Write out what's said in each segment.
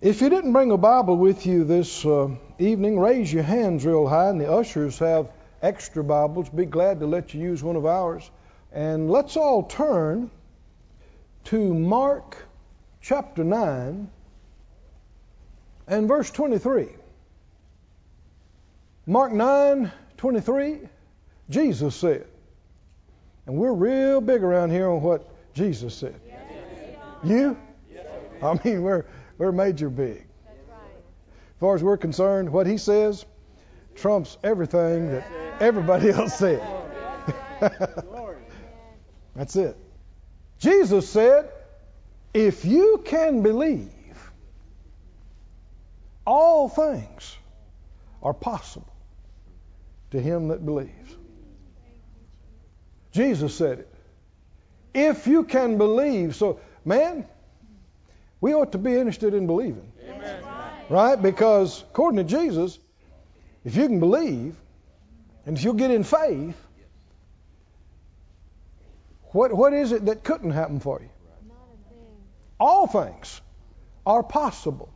If you didn't bring a Bible with you this uh, evening, raise your hands real high, and the ushers have extra Bibles. Be glad to let you use one of ours. And let's all turn to Mark chapter 9 and verse 23. Mark 9 23, Jesus said. And we're real big around here on what Jesus said. You? I mean, we're we're major big. As far as we're concerned, what he says trumps everything that everybody else said. That's it. Jesus said, if you can believe, all things are possible to him that believes. Jesus said it. If you can believe. So, man, we ought to be interested in believing. Amen. Right? Because according to Jesus, if you can believe, and if you'll get in faith, what, what is it that couldn't happen for you? All things are possible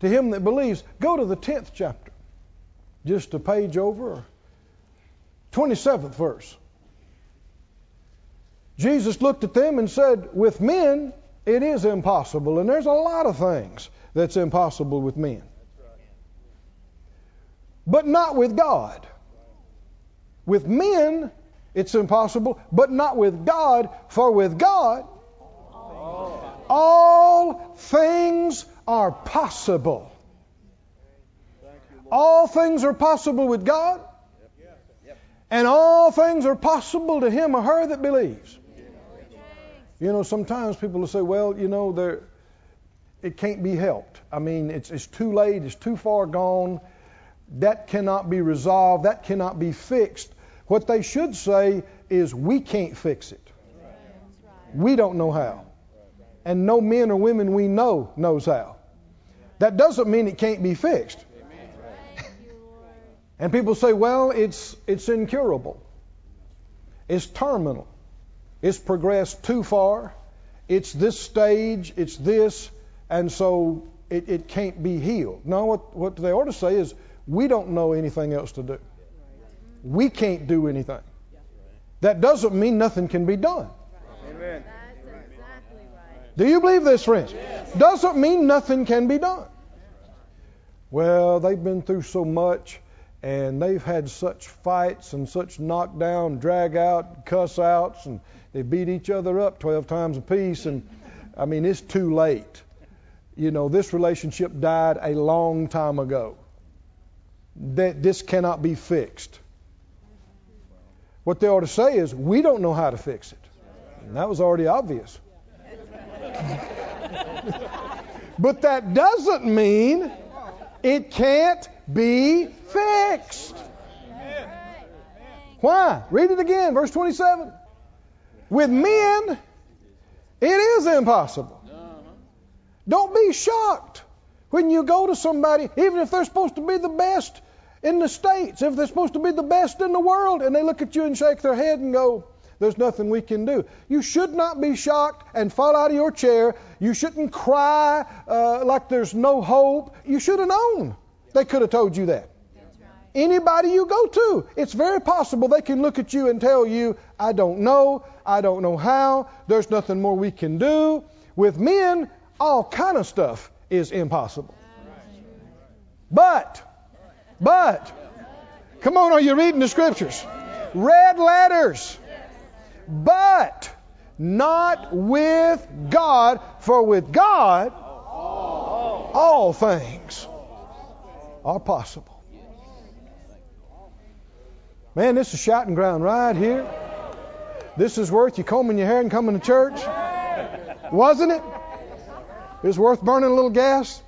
to him that believes. Go to the 10th chapter, just a page over, 27th verse. Jesus looked at them and said, With men it is impossible, and there's a lot of things that's impossible with men. But not with God. With men, it's impossible, but not with God, for with God, all things are possible. All things are possible with God, and all things are possible to him or her that believes. You know, sometimes people will say, well, you know, it can't be helped. I mean, it's, it's too late, it's too far gone. That cannot be resolved, that cannot be fixed. What they should say is, we can't fix it. We don't know how. And no men or women we know knows how. That doesn't mean it can't be fixed. and people say, well, it's, it's incurable. It's terminal. It's progressed too far. It's this stage, it's this, and so it, it can't be healed. No, what, what they ought to say is, we don't know anything else to do. We can't do anything. That doesn't mean nothing can be done. Amen. Do you believe this, friends? Doesn't mean nothing can be done. Well, they've been through so much and they've had such fights and such knockdown, drag out, cuss outs, and they beat each other up 12 times apiece, and I mean, it's too late. You know, this relationship died a long time ago. That this cannot be fixed. What they ought to say is, we don't know how to fix it. And that was already obvious. but that doesn't mean it can't be fixed. Why? Read it again, verse 27. With men, it is impossible. Don't be shocked when you go to somebody, even if they're supposed to be the best in the States, if they're supposed to be the best in the world, and they look at you and shake their head and go, There's nothing we can do. You should not be shocked and fall out of your chair. You shouldn't cry uh, like there's no hope. You should have known they could have told you that. Anybody you go to, it's very possible they can look at you and tell you, I don't know, I don't know how, there's nothing more we can do. With men, all kind of stuff is impossible. But, but, come on, are you reading the scriptures? Red letters. But not with God, for with God all things are possible. Man, this is shouting ground right here. This is worth you combing your hair and coming to church. Wasn't it? It's worth burning a little gas,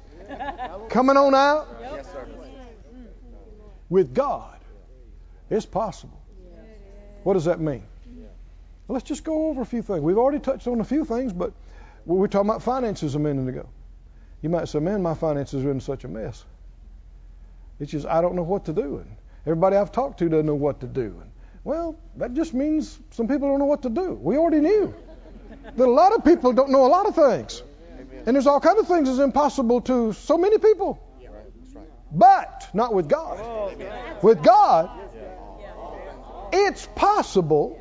coming on out. With God, it's possible. What does that mean? Let's just go over a few things. We've already touched on a few things, but we were talking about finances a minute ago. You might say, man, my finances are in such a mess. It's just, I don't know what to do. And Everybody I've talked to doesn't know what to do. Well, that just means some people don't know what to do. We already knew that a lot of people don't know a lot of things. And there's all kinds of things that's impossible to so many people. But not with God. With God, it's possible.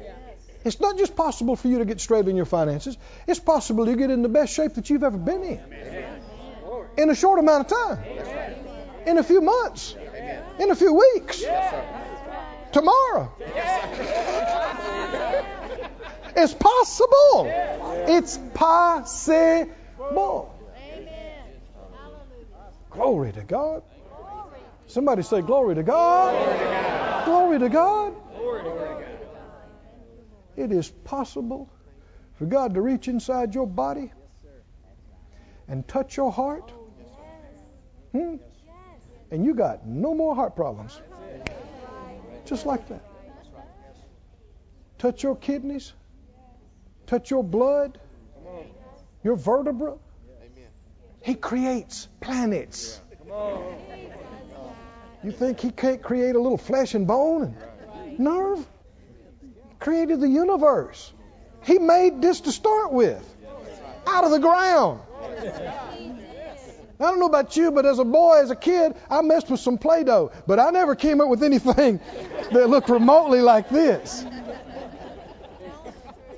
It's not just possible for you to get straight in your finances. It's possible to get in the best shape that you've ever been in. In a short amount of time. In a few months. In a few weeks. Tomorrow. It's possible. It's possible. Glory to God. Somebody say, Glory to God. Glory to God. It is possible for God to reach inside your body and touch your heart. Hmm? And you got no more heart problems. Just like that. Touch your kidneys, touch your blood, your vertebra. He creates planets. You think he can't create a little flesh and bone and nerve? Created the universe. He made this to start with, out of the ground. I don't know about you, but as a boy, as a kid, I messed with some Play Doh, but I never came up with anything that looked remotely like this.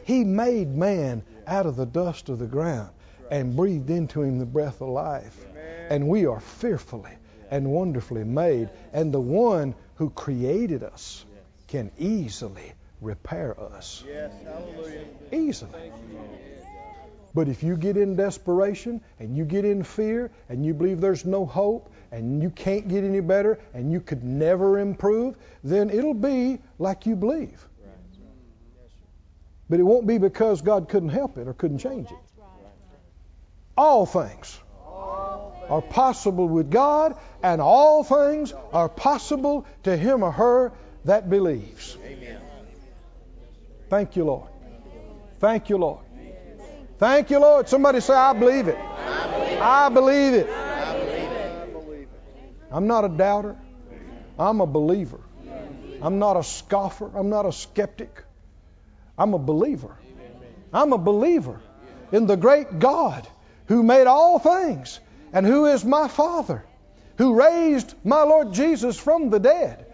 He made man out of the dust of the ground and breathed into him the breath of life. And we are fearfully and wonderfully made. And the one who created us can easily repair us. Easily. But if you get in desperation and you get in fear and you believe there's no hope and you can't get any better and you could never improve, then it'll be like you believe. But it won't be because God couldn't help it or couldn't change it. All things are possible with God, and all things are possible to him or her that believes. Thank you, Lord. Thank you, Lord. Thank you, Lord. Somebody say, I believe it. I believe it. I'm not a doubter. I'm a believer. I'm not a scoffer. I'm not a skeptic. I'm a believer. I'm a believer in the great God who made all things and who is my Father, who raised my Lord Jesus from the dead.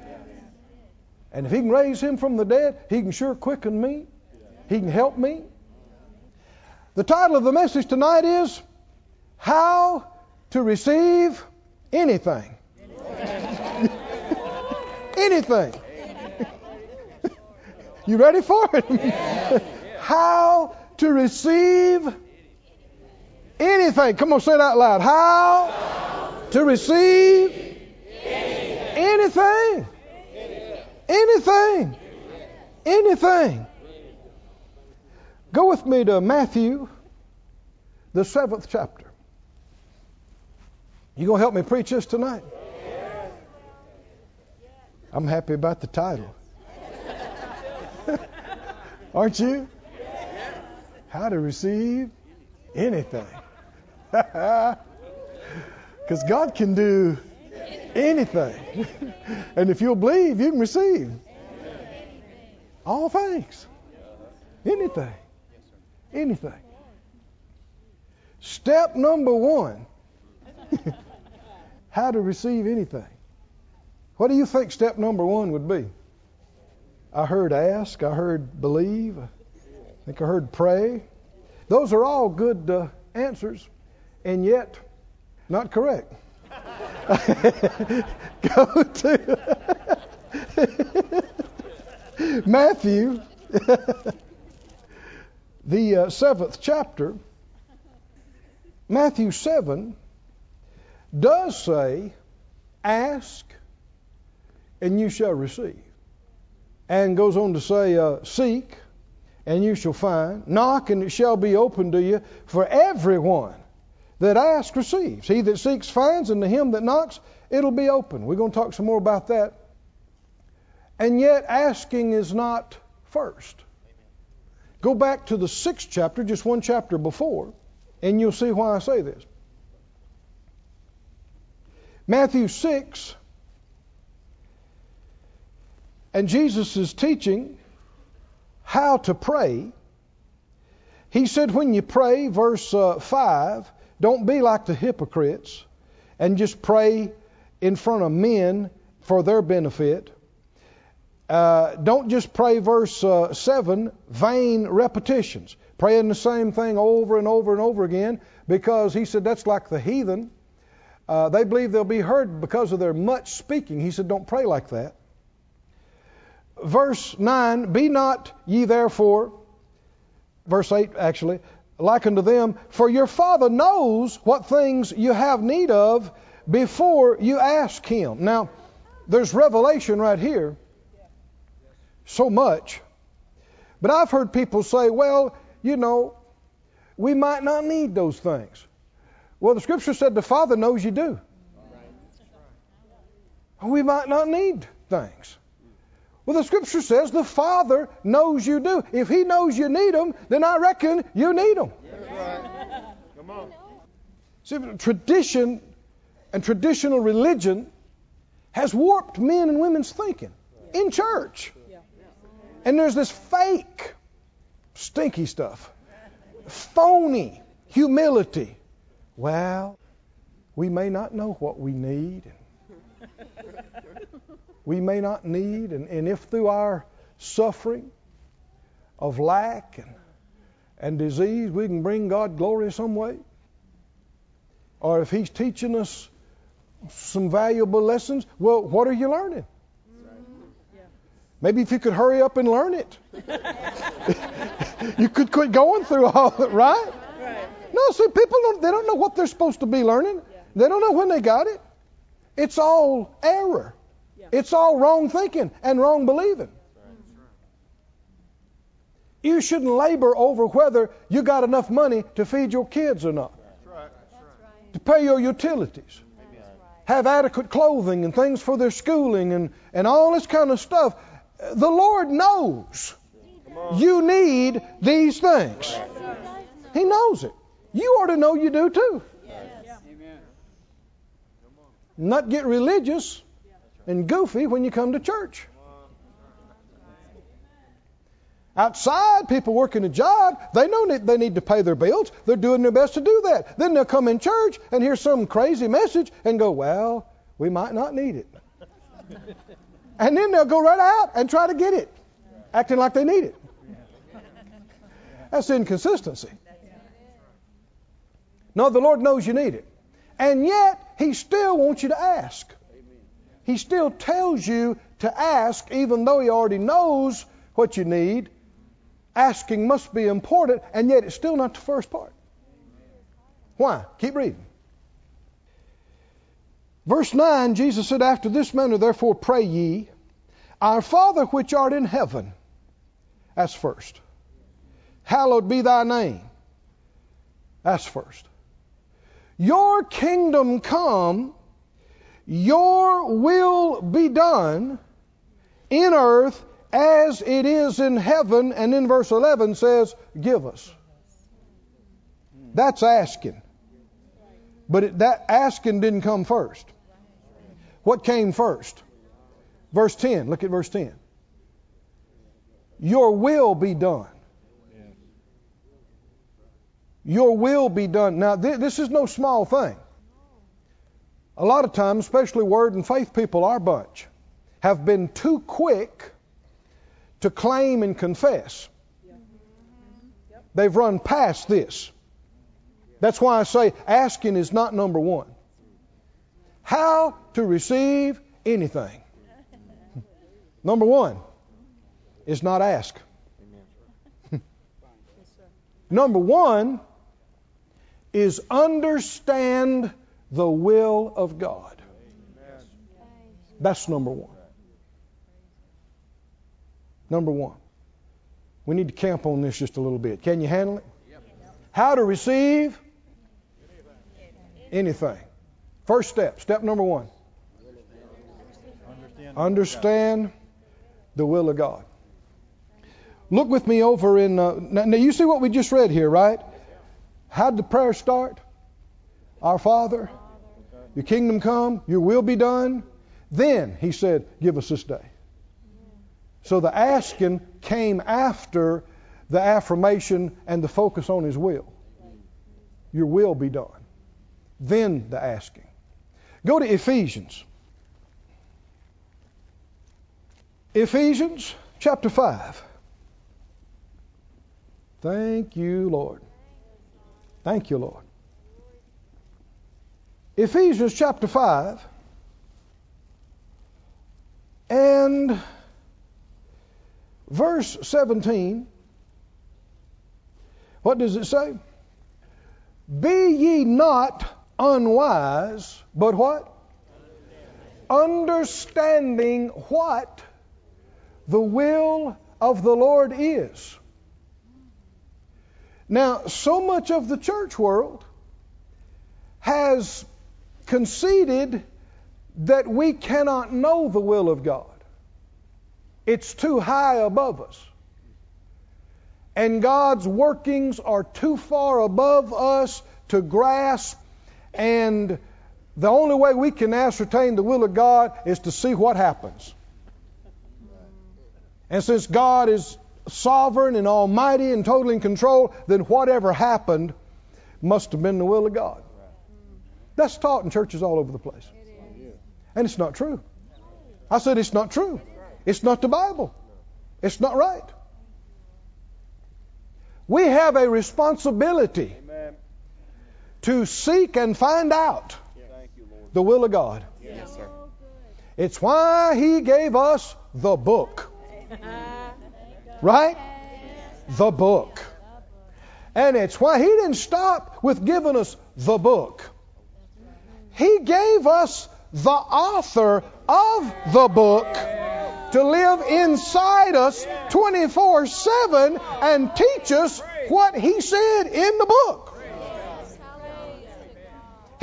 And if He can raise Him from the dead, He can sure quicken me. He can help me. The title of the message tonight is How to Receive Anything. anything. you ready for it? How to receive anything. Come on, say it out loud. How to receive anything. Anything. Anything. Go with me to Matthew, the seventh chapter. You gonna help me preach this tonight? I'm happy about the title. Aren't you? How to receive anything. Because God can do anything. and if you'll believe, you can receive all things. Anything. Anything. Step number one how to receive anything. What do you think step number one would be? I heard ask, I heard believe, I think I heard pray. Those are all good uh, answers, and yet not correct. Go to Matthew the uh, seventh chapter, Matthew 7, does say, Ask and you shall receive. And goes on to say, uh, Seek and you shall find. Knock and it shall be opened to you. For everyone that asks receives. He that seeks finds, and to him that knocks it'll be open. We're going to talk some more about that. And yet, asking is not first. Go back to the sixth chapter, just one chapter before, and you'll see why I say this. Matthew 6, and Jesus is teaching how to pray. He said, when you pray, verse uh, 5, don't be like the hypocrites and just pray in front of men for their benefit. Uh, don't just pray verse uh, 7, vain repetitions, praying the same thing over and over and over again, because he said that's like the heathen. Uh, they believe they'll be heard because of their much speaking. He said, don't pray like that. Verse 9, be not ye therefore, verse 8 actually, like unto them, for your Father knows what things you have need of before you ask Him. Now, there's revelation right here, so much. But I've heard people say, well, you know, we might not need those things. Well, the Scripture said the Father knows you do. We might not need things. Well, the Scripture says the Father knows you do. If He knows you need them, then I reckon you need them. Come on. See, tradition and traditional religion has warped men and women's thinking in church. And there's this fake, stinky stuff, phony humility. Well, we may not know what we need. we may not need. And, and if through our suffering of lack and, and disease we can bring God glory some way, or if He's teaching us some valuable lessons, well, what are you learning? Maybe if you could hurry up and learn it, you could quit going through all of it, right? No, see, people don't, they don't know what they're supposed to be learning. They don't know when they got it. It's all error. It's all wrong thinking and wrong believing. You shouldn't labor over whether you got enough money to feed your kids or not, right. to pay your utilities, have adequate clothing and things for their schooling and, and all this kind of stuff. The Lord knows you need these things. He knows it. You ought to know you do too. Not get religious and goofy when you come to church. Outside, people working a job, they know they need to pay their bills. They're doing their best to do that. Then they'll come in church and hear some crazy message and go, Well, we might not need it. And then they'll go right out and try to get it, acting like they need it. That's inconsistency. No, the Lord knows you need it. And yet, He still wants you to ask. He still tells you to ask, even though He already knows what you need. Asking must be important, and yet it's still not the first part. Why? Keep reading. Verse 9, Jesus said, After this manner, therefore, pray ye, Our Father which art in heaven. That's first. Hallowed be thy name. That's first. Your kingdom come, your will be done in earth as it is in heaven. And in verse 11 says, Give us. That's asking. But it, that asking didn't come first. What came first? Verse 10. Look at verse 10. Your will be done your will be done. Now, th- this is no small thing. A lot of times, especially word and faith people, our bunch, have been too quick to claim and confess. They've run past this. That's why I say asking is not number one. How to receive anything. Number one is not ask. number one is understand the will of God. That's number one. Number one. We need to camp on this just a little bit. Can you handle it? How to receive anything. First step, step number one. Understand the will of God. Look with me over in. Uh, now, you see what we just read here, right? How'd the prayer start? Our Father, your kingdom come, your will be done. Then he said, Give us this day. So the asking came after the affirmation and the focus on his will. Your will be done. then the asking. Go to Ephesians. Ephesians chapter 5. Thank you, Lord. Thank you, Lord. Ephesians chapter 5 and verse 17. What does it say? Be ye not unwise, but what? Understanding what the will of the Lord is. Now, so much of the church world has conceded that we cannot know the will of God. It's too high above us. And God's workings are too far above us to grasp. And the only way we can ascertain the will of God is to see what happens. And since God is sovereign and almighty and totally in control, then whatever happened must have been the will of God. That's taught in churches all over the place. And it's not true. I said it's not true. It's not the Bible. It's not right. We have a responsibility to seek and find out the will of God. It's why He gave us the book. Right? The book. And it's why He didn't stop with giving us the book. He gave us the author of the book to live inside us 24 7 and teach us what He said in the book.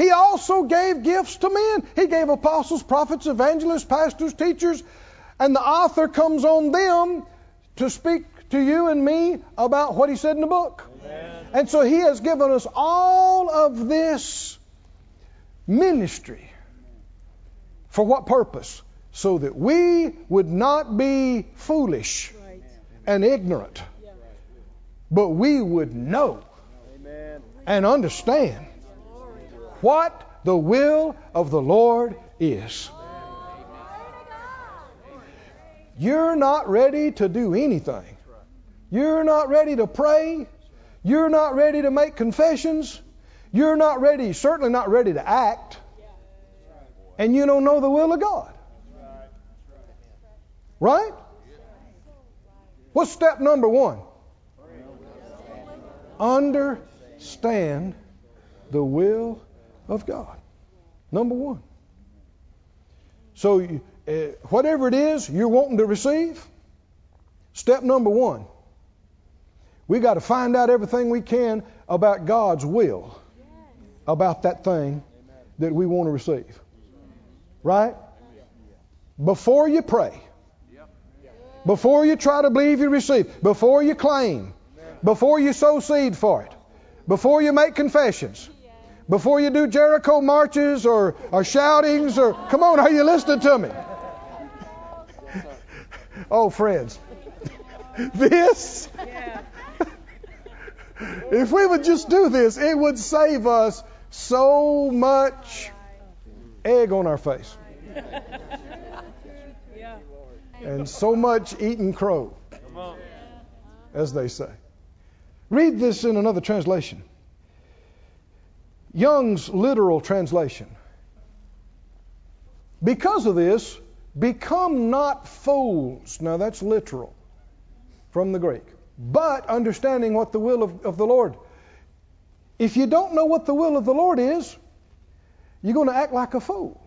He also gave gifts to men. He gave apostles, prophets, evangelists, pastors, teachers, and the author comes on them to speak to you and me about what he said in the book. Amen. And so he has given us all of this ministry. For what purpose? So that we would not be foolish and ignorant, but we would know and understand what the will of the Lord is. You're not ready to do anything. You're not ready to pray. You're not ready to make confessions. You're not ready, certainly not ready to act. And you don't know the will of God. Right? What's step number one? Understand the will of God. Number one. So, uh, whatever it is you're wanting to receive, step number one, we got to find out everything we can about God's will about that thing that we want to receive. Right? Before you pray, before you try to believe you receive, before you claim, before you sow seed for it, before you make confessions, before you do Jericho marches or, or shoutings or come on, are you listening to me? Oh, friends, this, if we would just do this, it would save us so much egg on our face and so much eating crow, as they say. Read this in another translation. Young's literal translation. Because of this, become not fools. Now that's literal from the Greek. But understanding what the will of, of the Lord. If you don't know what the will of the Lord is, you're going to act like a fool.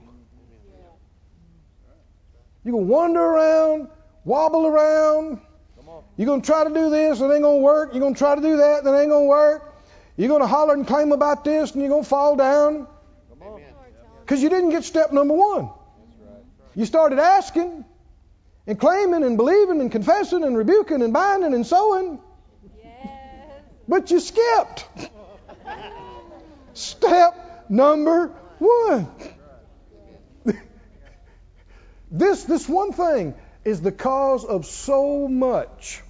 You're going to wander around, wobble around. You're going to try to do this, and it ain't going to work. You're going to try to do that, it ain't going to work. You're going to holler and claim about this, and you're going to fall down. Because you didn't get step number one. You started asking and claiming and believing and confessing and rebuking and binding and sowing. But you skipped. Step number one. this, this one thing is the cause of so much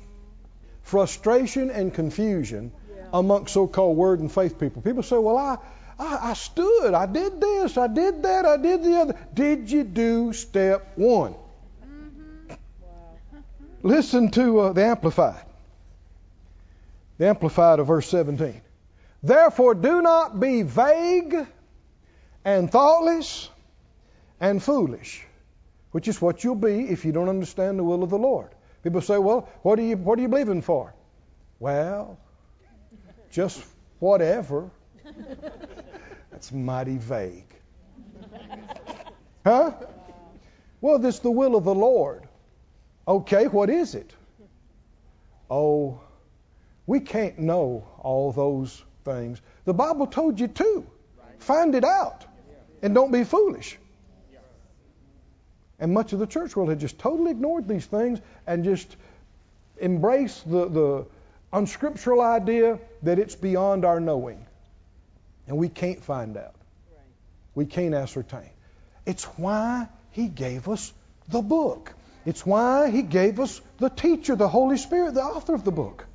frustration and confusion amongst so-called word and faith people. People say, "Well, I, I, I stood, I did this, I did that, I did the other. Did you do step one? Mm-hmm. Wow. Listen to uh, the Amplified. The Amplified of verse 17. Therefore, do not be vague and thoughtless and foolish, which is what you'll be if you don't understand the will of the Lord. People say, well, what are you, what are you believing for? Well, just whatever. That's mighty vague. Huh? Well, this is the will of the Lord. Okay, what is it? Oh, we can't know all those things. The Bible told you to. Find it out. And don't be foolish. And much of the church world had just totally ignored these things and just embraced the, the unscriptural idea that it's beyond our knowing. And we can't find out. We can't ascertain. It's why He gave us the book. It's why He gave us the teacher, the Holy Spirit, the author of the book.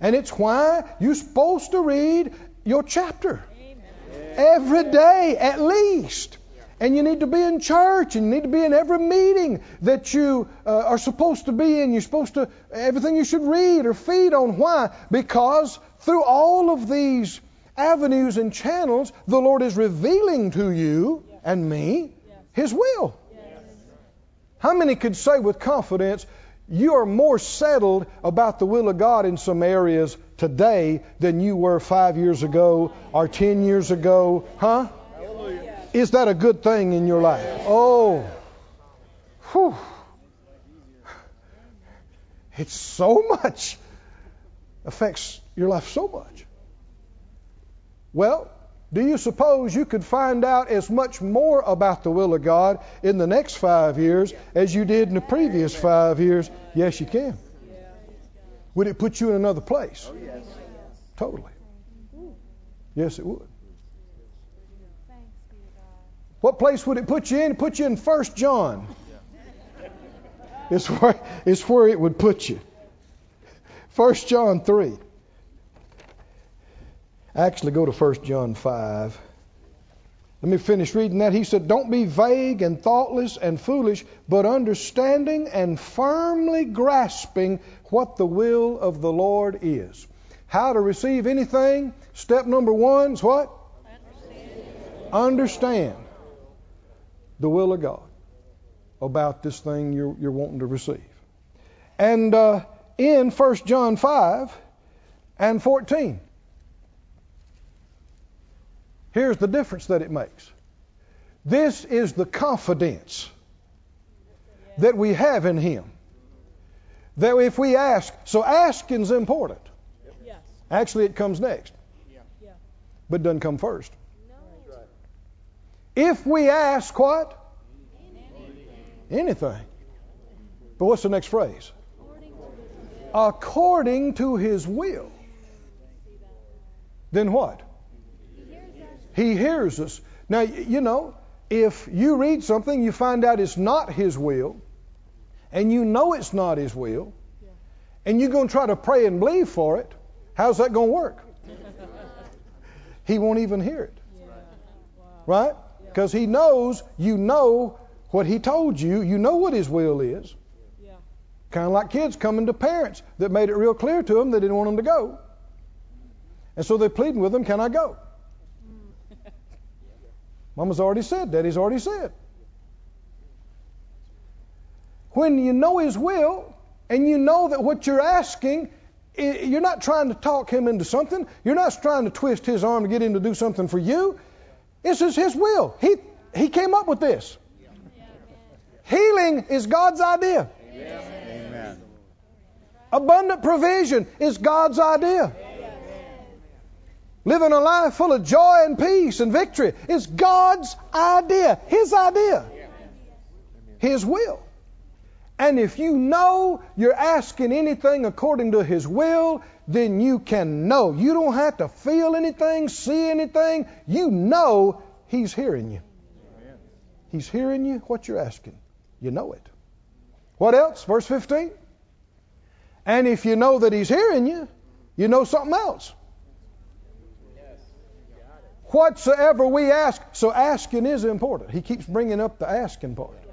And it's why you're supposed to read your chapter Amen. every day at least. And you need to be in church, and you need to be in every meeting that you uh, are supposed to be in. You're supposed to, everything you should read or feed on. Why? Because through all of these avenues and channels, the Lord is revealing to you and me His will. How many could say with confidence, you are more settled about the will of God in some areas today than you were five years ago or ten years ago? Huh? Is that a good thing in your life? Oh, whew. It so much affects your life so much. Well, do you suppose you could find out as much more about the will of God in the next five years as you did in the previous five years? Yes, you can. Would it put you in another place? Oh, totally. Yes, it would. What place would it put you in? It put you in First John. It's where, it's where it would put you. First John 3. Actually, go to First John 5. Let me finish reading that. He said, Don't be vague and thoughtless and foolish, but understanding and firmly grasping what the will of the Lord is. How to receive anything? Step number one is what? Understand. Understand the will of God about this thing you're, you're wanting to receive. And uh, in 1 John 5 and 14, here's the difference that it makes. This is the confidence that we have in Him. That if we ask, so asking's important. Yes. Actually, it comes next. Yeah. But it doesn't come first. If we ask what? Anything. But what's the next phrase? According to his will. Then what? He hears us. Now, you know, if you read something, you find out it's not his will, and you know it's not his will, and you're going to try to pray and believe for it, how's that going to work? he won't even hear it. Right? Because he knows you know what he told you. You know what his will is. Yeah. Kind of like kids coming to parents that made it real clear to them they didn't want them to go. And so they're pleading with them, Can I go? Mama's already said, Daddy's already said. When you know his will and you know that what you're asking, eh, you're not trying to talk him into something. You're not trying to twist his arm to get him to do something for you. This is His will. He, he came up with this. Healing is God's idea. Amen. Abundant provision is God's idea. Living a life full of joy and peace and victory is God's idea, His idea, His will. And if you know you're asking anything according to His will, then you can know. You don't have to feel anything, see anything. You know He's hearing you. He's hearing you what you're asking. You know it. What else? Verse 15. And if you know that He's hearing you, you know something else. whatsoever we ask. So asking is important. He keeps bringing up the asking part.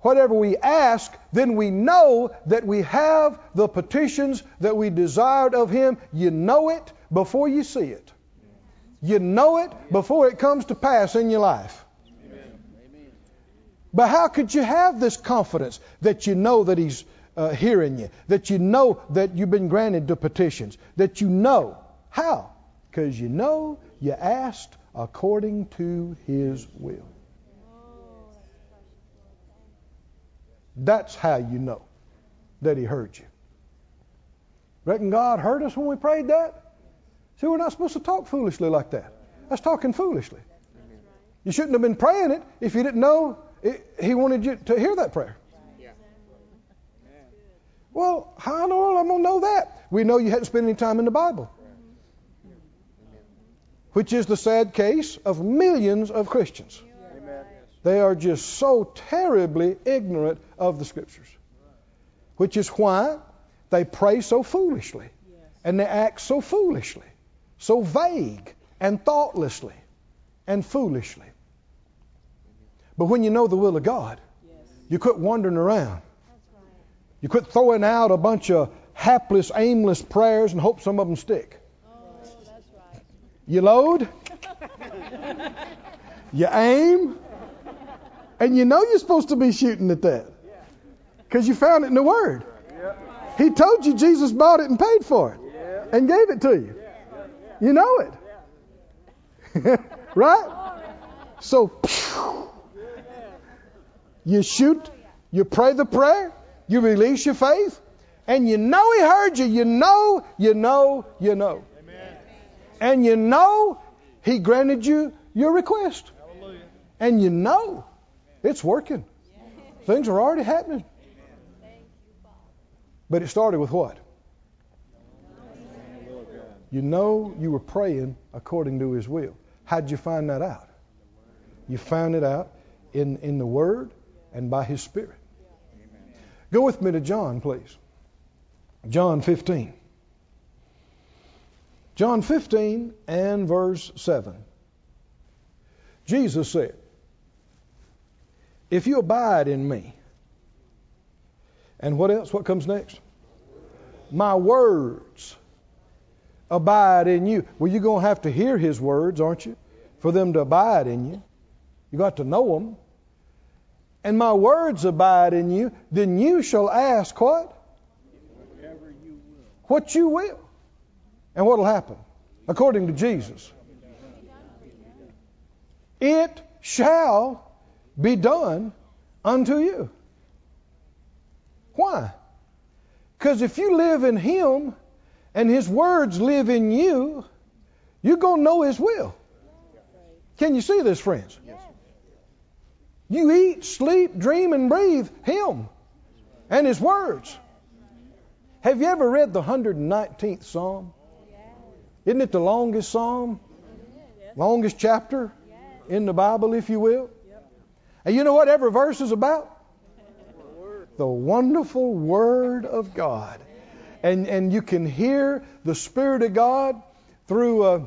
Whatever we ask, then we know that we have the petitions that we desired of Him. You know it before you see it. You know it before it comes to pass in your life. But how could you have this confidence that you know that He's uh, hearing you, that you know that you've been granted the petitions, that you know? How? Because you know you asked according to His will. That's how you know that He heard you. Reckon God heard us when we prayed that? See, we're not supposed to talk foolishly like that. That's talking foolishly. You shouldn't have been praying it if you didn't know it, He wanted you to hear that prayer. Well, how in the world am I going to know that? We know you hadn't spent any time in the Bible. Which is the sad case of millions of Christians. They are just so terribly ignorant of the Scriptures. Which is why they pray so foolishly and they act so foolishly so vague and thoughtlessly and foolishly. But when you know the will of God, you quit wandering around. You quit throwing out a bunch of hapless, aimless prayers and hope some of them stick. You load, you aim, and you know you're supposed to be shooting at that because you found it in the Word. He told you Jesus bought it and paid for it and gave it to you. You know it. right? So, you shoot, you pray the prayer, you release your faith, and you know He heard you. You know, you know, you know. And you know He granted you your request. And you know it's working. Things are already happening. But it started with what? You know you were praying according to His will. How'd you find that out? You found it out in, in the Word and by His Spirit. Go with me to John, please. John 15. John 15 and verse 7. Jesus said, If you abide in me, and what else? What comes next? My words abide in you. Well, you're going to have to hear his words, aren't you? For them to abide in you. You got to know them. And my words abide in you, then you shall ask what? What you will. And what will happen? According to Jesus. It shall be done unto you. Why? Because if you live in Him, and His words live in you, you're going to know His will. Can you see this, friends? You eat, sleep, dream, and breathe Him and His words. Have you ever read the 119th Psalm? Isn't it the longest Psalm? Longest chapter in the Bible, if you will? And you know what every verse is about? The wonderful Word of God and, and you can hear the Spirit of God through uh,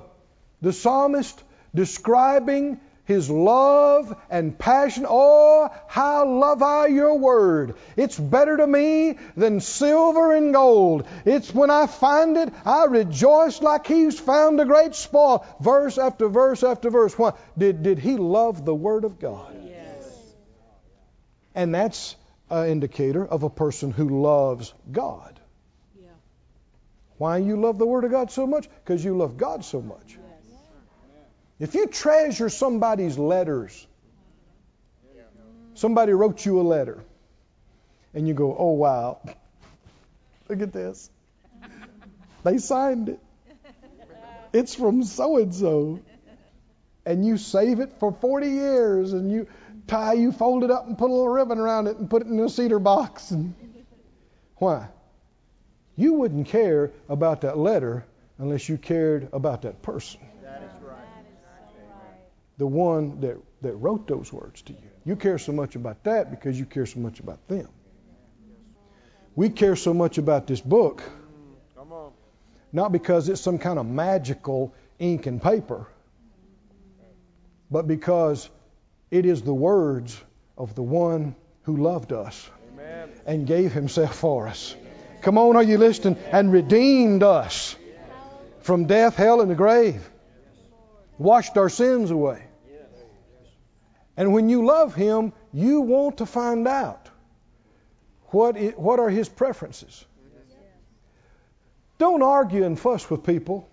the psalmist describing his love and passion. Oh, how love I your word. It's better to me than silver and gold. It's when I find it, I rejoice like he's found a great spoil. Verse after verse after verse. Why? Did, did he love the word of God? Yes. And that's an indicator of a person who loves God. Yeah. Why you love the Word of God so much? Because you love God so much. If you treasure somebody's letters, somebody wrote you a letter, and you go, oh, wow, look at this. They signed it. It's from so and so. And you save it for 40 years, and you tie, you fold it up and put a little ribbon around it and put it in a cedar box. And why? You wouldn't care about that letter unless you cared about that person. That is right. The one that, that wrote those words to you. You care so much about that because you care so much about them. We care so much about this book, mm, not because it's some kind of magical ink and paper, but because it is the words of the one who loved us Amen. and gave himself for us. Come on, are you listening? And redeemed us from death, hell, and the grave. Washed our sins away. And when you love him, you want to find out what, it, what are his preferences. Don't argue and fuss with people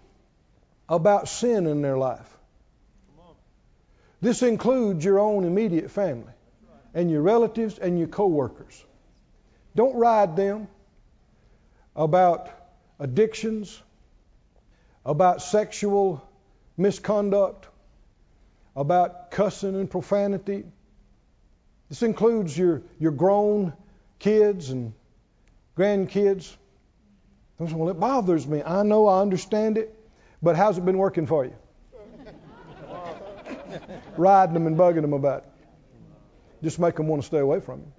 about sin in their life. This includes your own immediate family and your relatives and your coworkers. Don't ride them about addictions, about sexual misconduct, about cussing and profanity. This includes your, your grown kids and grandkids. Well, it bothers me. I know, I understand it, but how's it been working for you? Riding them and bugging them about it. Just make them want to stay away from you.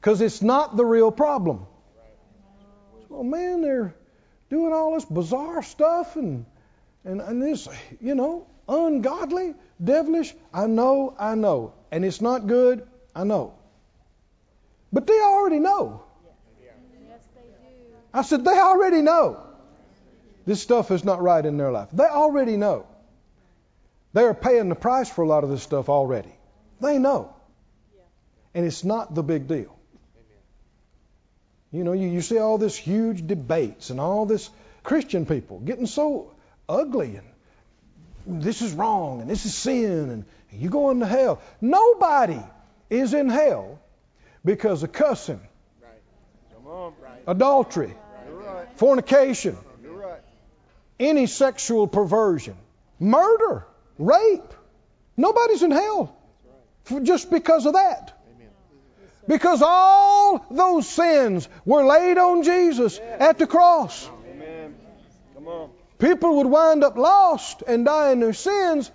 Because it's not the real problem. Well, man, they're doing all this bizarre stuff and, and, and this, you know, ungodly, devilish. I know, I know. And it's not good, I know. But they already know. I said, they already know. This stuff is not right in their life. They already know. They are paying the price for a lot of this stuff already. They know. And it's not the big deal. You know, you, you see all this huge debates and all this Christian people getting so ugly and this is wrong and this is sin and you going to hell. Nobody is in hell because of cussing, adultery, fornication, any sexual perversion, murder rape. Nobody's in hell just because of that. Because all those sins were laid on Jesus at the cross. People would wind up lost and die in their sins,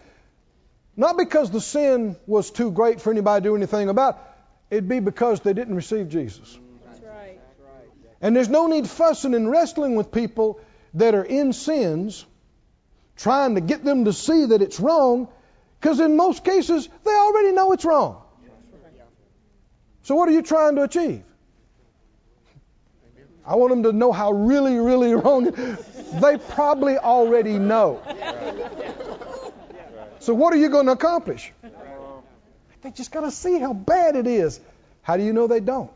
not because the sin was too great for anybody to do anything about. It'd be because they didn't receive Jesus. And there's no need fussing and wrestling with people that are in sins trying to get them to see that it's wrong, because in most cases, they already know it's wrong. So, what are you trying to achieve? I want them to know how really, really wrong. They probably already know. So, what are you going to accomplish? They just got to see how bad it is. How do you know they don't?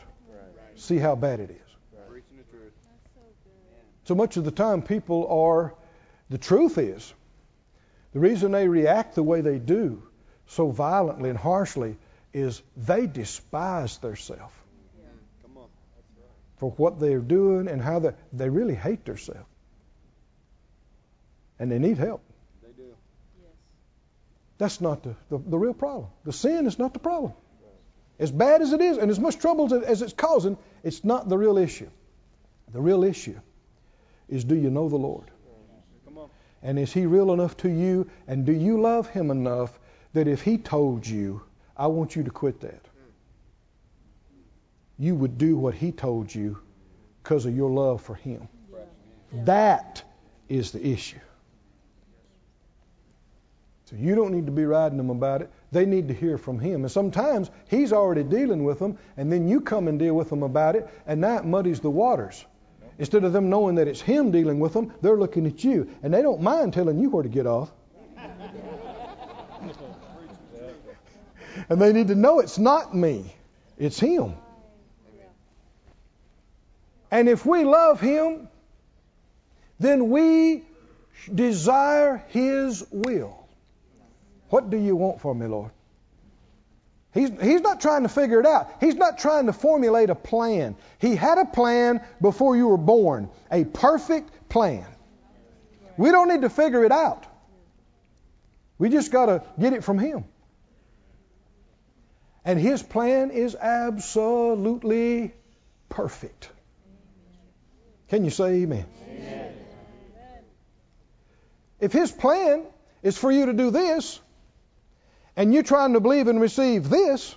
See how bad it is. So much of the time, people are the truth is, the reason they react the way they do so violently and harshly is they despise themselves for what they're doing and how they they really hate themselves. And they need help. They do. Yes. That's not the, the, the, real problem. The sin is not the problem. As bad as it is and as much trouble as it's causing, it's not the real issue. The real issue is do you know the Lord? And is He real enough to you? And do you love Him enough that if He told you, I want you to quit that, you would do what He told you because of your love for Him? That is the issue. So you don't need to be riding them about it. They need to hear from Him. And sometimes He's already dealing with them, and then you come and deal with them about it, and that muddies the waters. Instead of them knowing that it's Him dealing with them, they're looking at you. And they don't mind telling you where to get off. and they need to know it's not me, it's Him. And if we love Him, then we desire His will. What do you want for me, Lord? He's, he's not trying to figure it out. He's not trying to formulate a plan. He had a plan before you were born, a perfect plan. We don't need to figure it out. We just got to get it from Him. And His plan is absolutely perfect. Can you say amen? amen? If His plan is for you to do this, and you're trying to believe and receive this,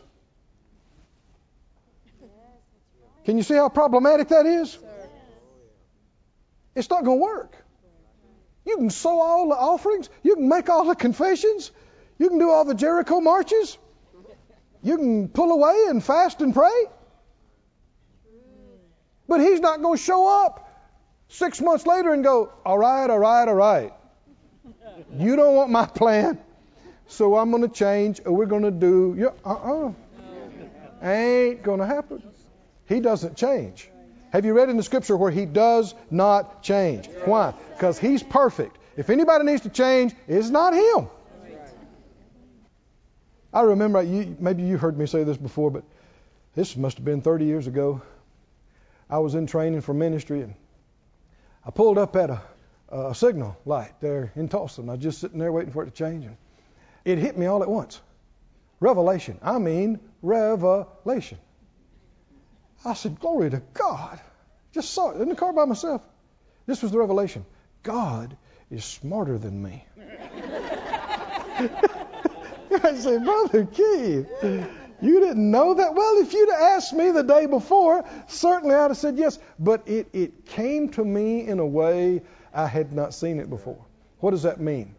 can you see how problematic that is? It's not going to work. You can sow all the offerings. You can make all the confessions. You can do all the Jericho marches. You can pull away and fast and pray. But he's not going to show up six months later and go, all right, all right, all right. You don't want my plan, so I'm going to change, or we're going to do. Uh-uh. Ain't going to happen. He doesn't change. Have you read in the scripture where he does not change? Why? Because he's perfect. If anybody needs to change, it's not him. I remember, you, maybe you heard me say this before, but this must have been 30 years ago. I was in training for ministry, and I pulled up at a, a signal light there in Tulsa, and I was just sitting there waiting for it to change, and it hit me all at once. Revelation. I mean, revelation. I said, Glory to God. Just saw it in the car by myself. This was the revelation. God is smarter than me. I said, Brother Keith, you didn't know that? Well, if you'd asked me the day before, certainly I'd have said yes. But it, it came to me in a way I had not seen it before. What does that mean?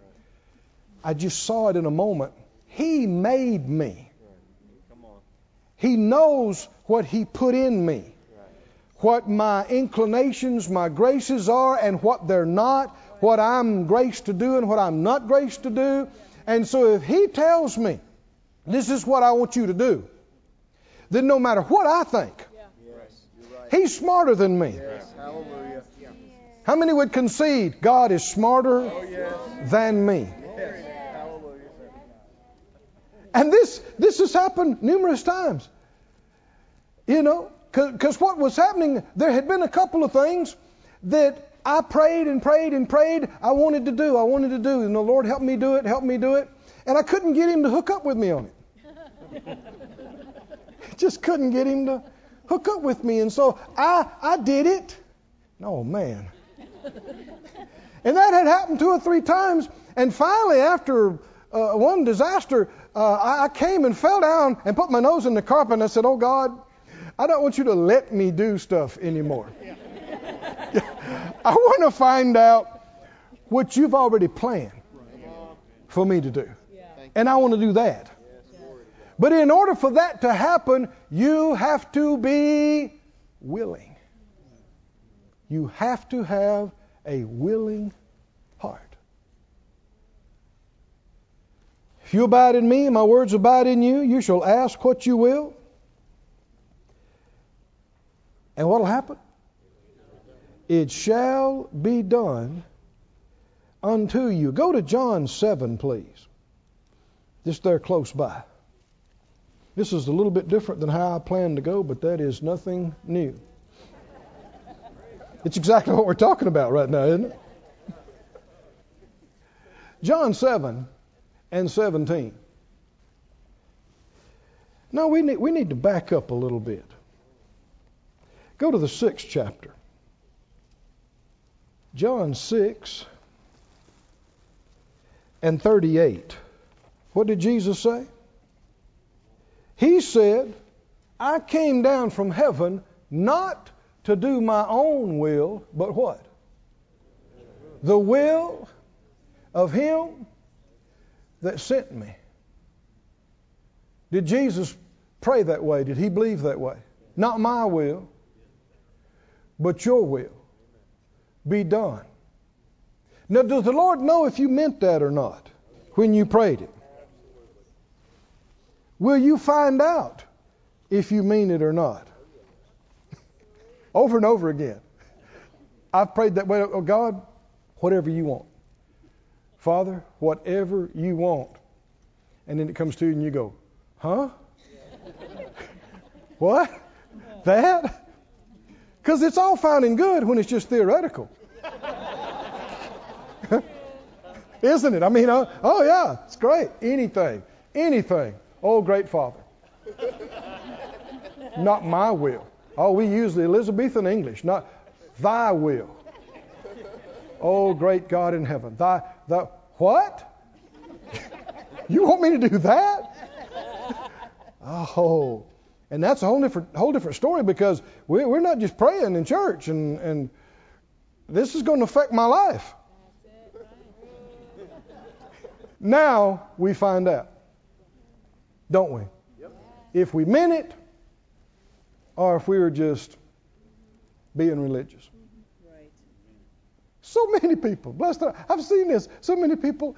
I just saw it in a moment. He made me. He knows what He put in me, what my inclinations, my graces are, and what they're not, what I'm graced to do and what I'm not graced to do. And so if He tells me, this is what I want you to do. Then no matter what I think, He's smarter than me. How many would concede God is smarter than me? And this this has happened numerous times. You know, because what was happening, there had been a couple of things that I prayed and prayed and prayed I wanted to do, I wanted to do, and the Lord helped me do it, helped me do it, and I couldn't get Him to hook up with me on it. Just couldn't get him to hook up with me. And so I, I did it. Oh, man. And that had happened two or three times. And finally, after uh, one disaster, uh, I came and fell down and put my nose in the carpet and I said, Oh, God, I don't want you to let me do stuff anymore. I want to find out what you've already planned for me to do. And I want to do that. But in order for that to happen, you have to be willing. You have to have a willing heart. If you abide in me my words abide in you, you shall ask what you will. And what will happen? It shall be done unto you. Go to John 7, please. Just there close by. This is a little bit different than how I planned to go, but that is nothing new. It's exactly what we're talking about right now, isn't it? John 7 and 17. Now we need, we need to back up a little bit. Go to the sixth chapter. John 6 and 38. What did Jesus say? He said, I came down from heaven not to do my own will, but what? The will of Him that sent me. Did Jesus pray that way? Did He believe that way? Not my will, but your will be done. Now, does the Lord know if you meant that or not when you prayed it? Will you find out if you mean it or not? over and over again. I've prayed that way. Oh, God, whatever you want. Father, whatever you want. And then it comes to you and you go, huh? what? That? Because it's all fine and good when it's just theoretical. Isn't it? I mean, uh, oh, yeah, it's great. Anything, anything. Oh, great Father. not my will. Oh, we use the Elizabethan English, not thy will. Oh, great God in heaven. Thy, the, what? you want me to do that? Oh, and that's a whole different, whole different story because we, we're not just praying in church and, and this is going to affect my life. Now we find out, don't we? Yep. If we meant it, or if we were just being religious. So many people, blessed. I've seen this. So many people.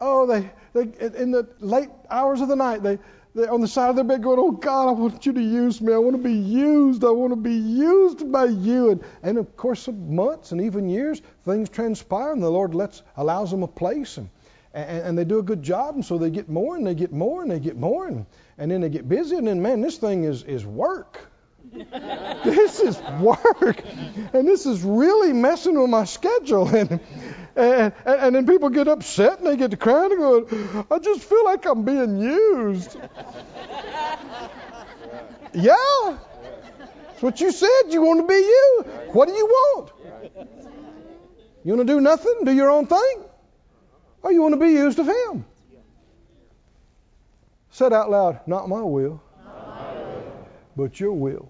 Oh, they they in the late hours of the night they they're on the side of their bed going, Oh God, I want you to use me. I want to be used. I want to be used by you. And, and of course, months and even years, things transpire, and the Lord lets allows them a place, and, and, and they do a good job, and so they get more, and they get more, and they get more, and, and then they get busy, and then man, this thing is is work. this is work, and this is really messing with my schedule, and and, and then people get upset and they get to crying and go, I just feel like I'm being used. yeah. That's what you said. You want to be you. What do you want? You want to do nothing? Do your own thing? Or you want to be used of Him? Said out loud, not my will, but your will,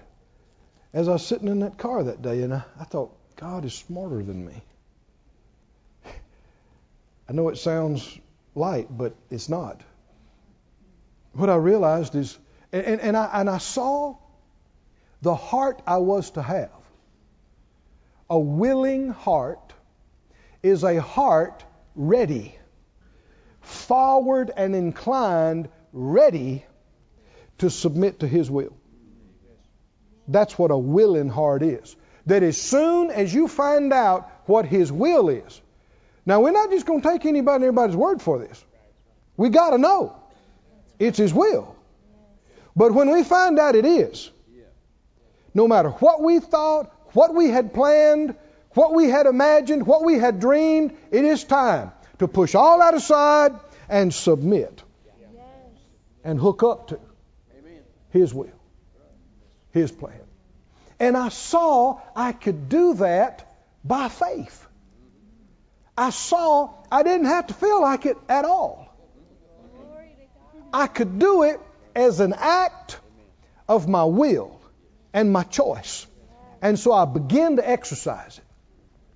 as I was sitting in that car that day, and I, I thought, God is smarter than me. I know it sounds light, but it's not. What I realized is, and, and, I, and I saw the heart I was to have. A willing heart is a heart ready, forward and inclined, ready to submit to His will. That's what a willing heart is. That as soon as you find out what His will is, now we're not just going to take anybody and everybody's word for this. We got to know it's His will. But when we find out it is, no matter what we thought, what we had planned, what we had imagined, what we had dreamed, it is time to push all that aside and submit and hook up to His will, His plan. And I saw I could do that by faith. I saw I didn't have to feel like it at all. I could do it as an act of my will and my choice. And so I began to exercise it.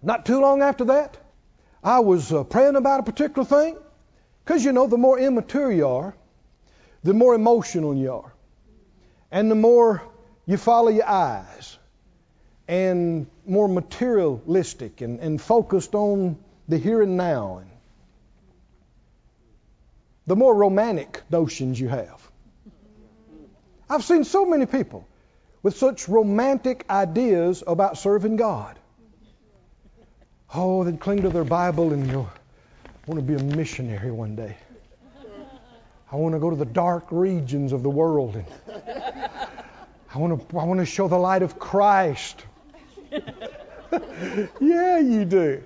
Not too long after that, I was uh, praying about a particular thing. Because, you know, the more immature you are, the more emotional you are. And the more you follow your eyes and more materialistic and, and focused on the here and now. And the more romantic notions you have. I've seen so many people with such romantic ideas about serving God. Oh, they cling to their Bible and go, I want to be a missionary one day. I want to go to the dark regions of the world and I want to, I want to show the light of Christ. yeah, you do.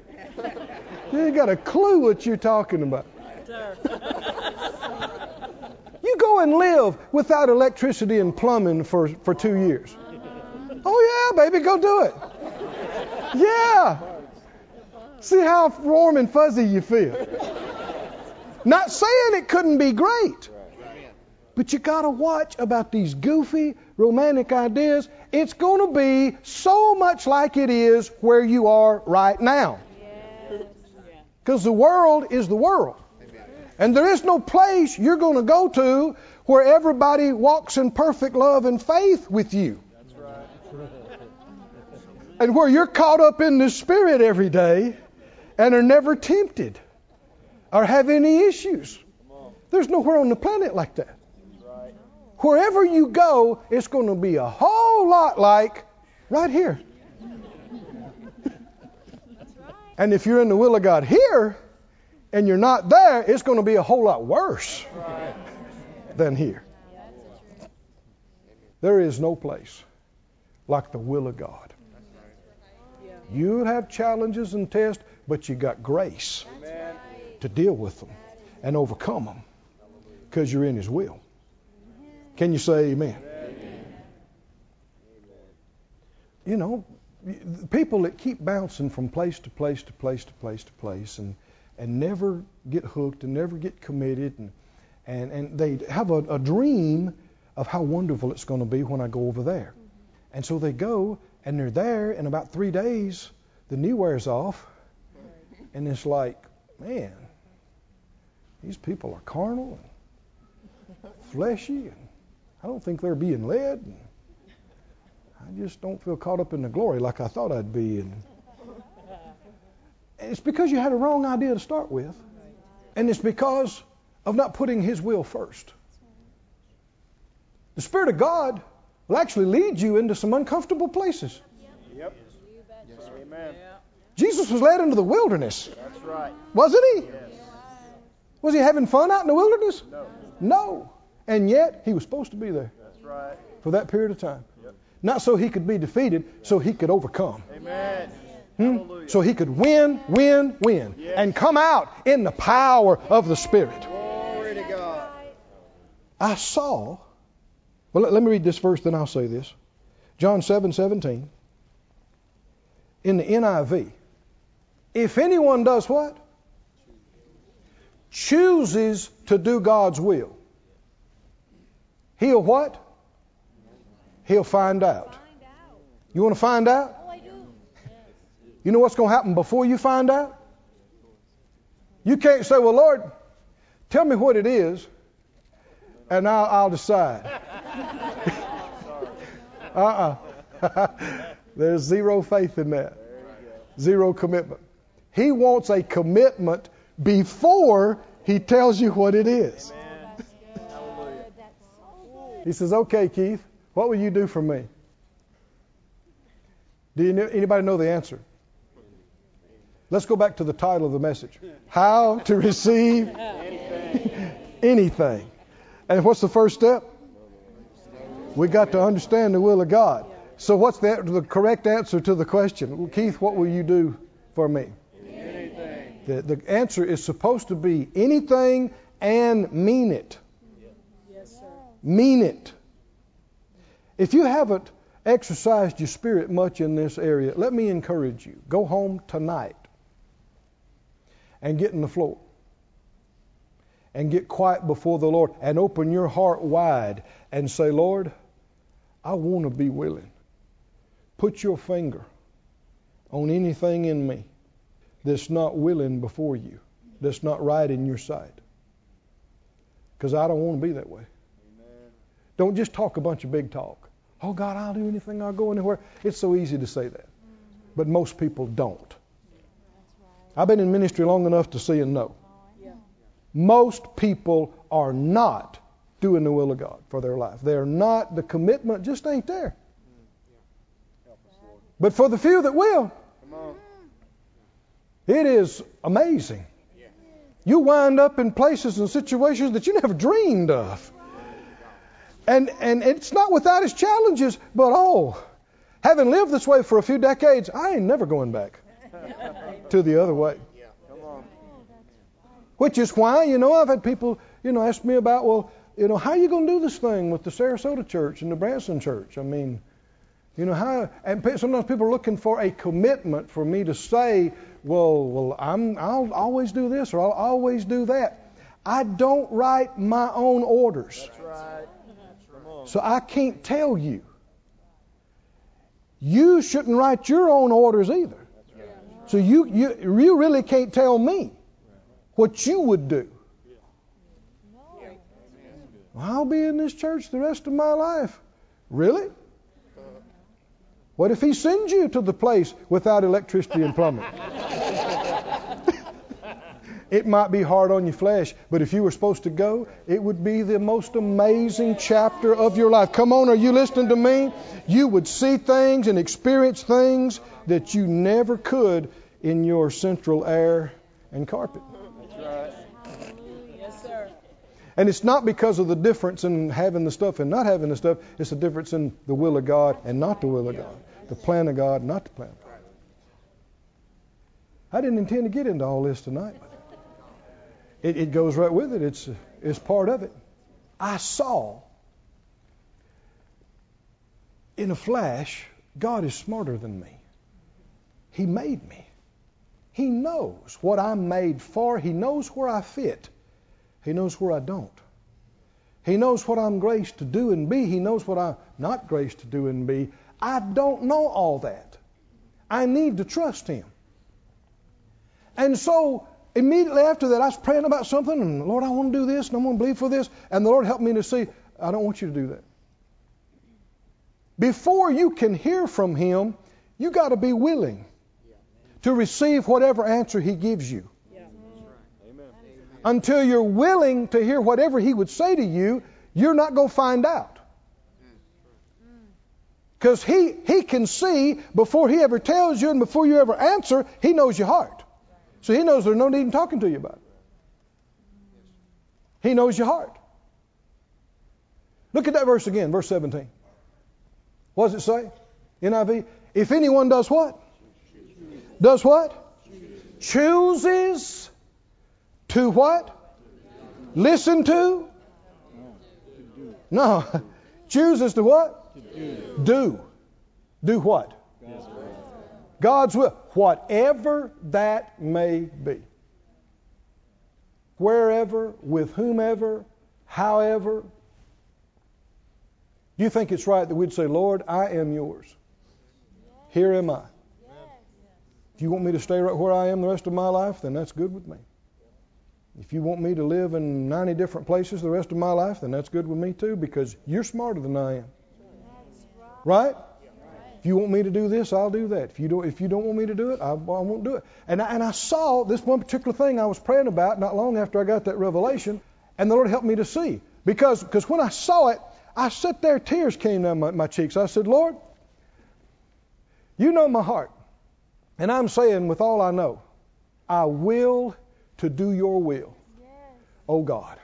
You ain't got a clue what you're talking about. You go and live without electricity and plumbing for, for two years. Uh-huh. Oh, yeah, baby, go do it. Yeah. See how warm and fuzzy you feel. Not saying it couldn't be great, but you got to watch about these goofy romantic ideas. It's going to be so much like it is where you are right now. Because the world is the world. And there is no place you're going to go to where everybody walks in perfect love and faith with you. And where you're caught up in the Spirit every day and are never tempted or have any issues. There's nowhere on the planet like that. Wherever you go, it's going to be a whole lot like right here. And if you're in the will of God here, and you're not there, it's going to be a whole lot worse than here. There is no place like the will of God. You have challenges and tests, but you got grace to deal with them. and overcome them because you're in His will. Can you say amen? You know, people that keep bouncing from place to place to place to place to place and, and never get hooked and never get committed and, and, and they have a, a dream of how wonderful it's going to be when I go over there. And so they go and they're there in about three days, the knee wears off, and it's like, man, these people are carnal and fleshy, and I don't think they're being led. I just don't feel caught up in the glory like I thought I'd be. And it's because you had a wrong idea to start with, and it's because of not putting His will first. The Spirit of God will actually lead you into some uncomfortable places. Yep. Yes, amen. Jesus was led into the wilderness. That's right. Wasn't he? Yes. Was he having fun out in the wilderness? No. No. And yet, he was supposed to be there That's right. for that period of time. Yep. Not so he could be defeated, so he could overcome. Amen. Hmm? So he could win, win, win, Yes. and come out in the power of the Spirit. Glory to God. I saw. Well, let, let me read this verse, then I'll say this. John 7 17. In the NIV. If anyone does what? Chooses to do God's will. He'll what? He'll find out. You want to find out? You know what's going to happen before you find out? You can't say, well, Lord, tell me what it is, and I'll, I'll decide. uh uh There's zero faith in that. Zero commitment. He wants a commitment before he tells you what it is. He says, "Okay, Keith, what will you do for me?" Do you know, anybody know the answer? Let's go back to the title of the message: How to receive anything. And what's the first step? We got to understand the will of God. So what's the, the correct answer to the question? Well, Keith, what will you do for me? Anything. The, the answer is supposed to be anything and mean it. Mean it. If you haven't exercised your spirit much in this area, let me encourage you. Go home tonight and get in the floor and get quiet before the Lord and open your heart wide and say, Lord, I want to be willing. Put your finger on anything in me that's not willing before you, that's not right in your sight. Because I don't want to be that way. Don't just talk a bunch of big talk. Oh, God, I'll do anything, I'll go anywhere. It's so easy to say that. But most people don't. I've been in ministry long enough to see and know. Most people are not doing the will of God for their life. They're not, the commitment just ain't there. But for the few that will, it is amazing. You wind up in places and situations that you never dreamed of. And, and it's not without its challenges, but oh, having lived this way for a few decades, I ain't never going back to the other way. Which is why, you know, I've had people, you know, ask me about, well, you know, how are you going to do this thing with the Sarasota church and the Branson church? I mean, you know, how, and sometimes people are looking for a commitment for me to say, well, well, I'm, I'll always do this or I'll always do that. I don't write my own orders. That's right. So I can't tell you. You shouldn't write your own orders either. So you, you, you really can't tell me what you would do. I'll be in this church the rest of my life. Really? What if he sends you to the place without electricity and plumbing? it might be hard on your flesh, but if you were supposed to go, it would be the most amazing chapter of your life. Come on, are you listening to me? You would see things and experience things that you never could in your central air and carpet. That's right. Yes, sir. And it's not because of the difference in having the stuff and not having the stuff. It's the difference in the will of God and not the will of God. The plan of God, not the plan of God. I didn't intend to get into all this tonight. It, it goes right with it. It's it's part of it. I saw in a flash, God is smarter than me. He made me. He knows what I'm made for. He knows where I fit. He knows where I don't. He knows what I'm graced to do and be. He knows what I'm not graced to do and be. I don't know all that. I need to trust Him. And so immediately after that, I was praying about something, and Lord, I want to do this, and I want to believe for this. And the Lord helped me to see, I don't want you to do that. Before you can hear from Him, you got to be willing to receive whatever answer He gives you. Until you're willing to hear whatever He would say to you, you're not going to find out. Because he, he can see before he ever tells you and before you ever answer, he knows your heart. So he knows there's no need in talking to you about it. He knows your heart. Look at that verse again, verse 17. What does it say? NIV. If anyone does what? Does what? Chooses to what? Listen to? No. Chooses to what? Do. Do what? God's will. Whatever that may be. Wherever, with whomever, however. Do you think it's right that we'd say, Lord, I am yours? Here am I. If you want me to stay right where I am the rest of my life, then that's good with me. If you want me to live in 90 different places the rest of my life, then that's good with me too because you're smarter than I am. Right? If you want me to do this, I'll do that. If you don't, if you don't want me to do it, I, I won't do it. And I, and I saw this one particular thing I was praying about not long after I got that revelation, and the Lord helped me to see because because when I saw it, I sat there, tears came down my, my cheeks. I said, Lord, you know my heart, and I'm saying with all I know, I will to do your will, oh God.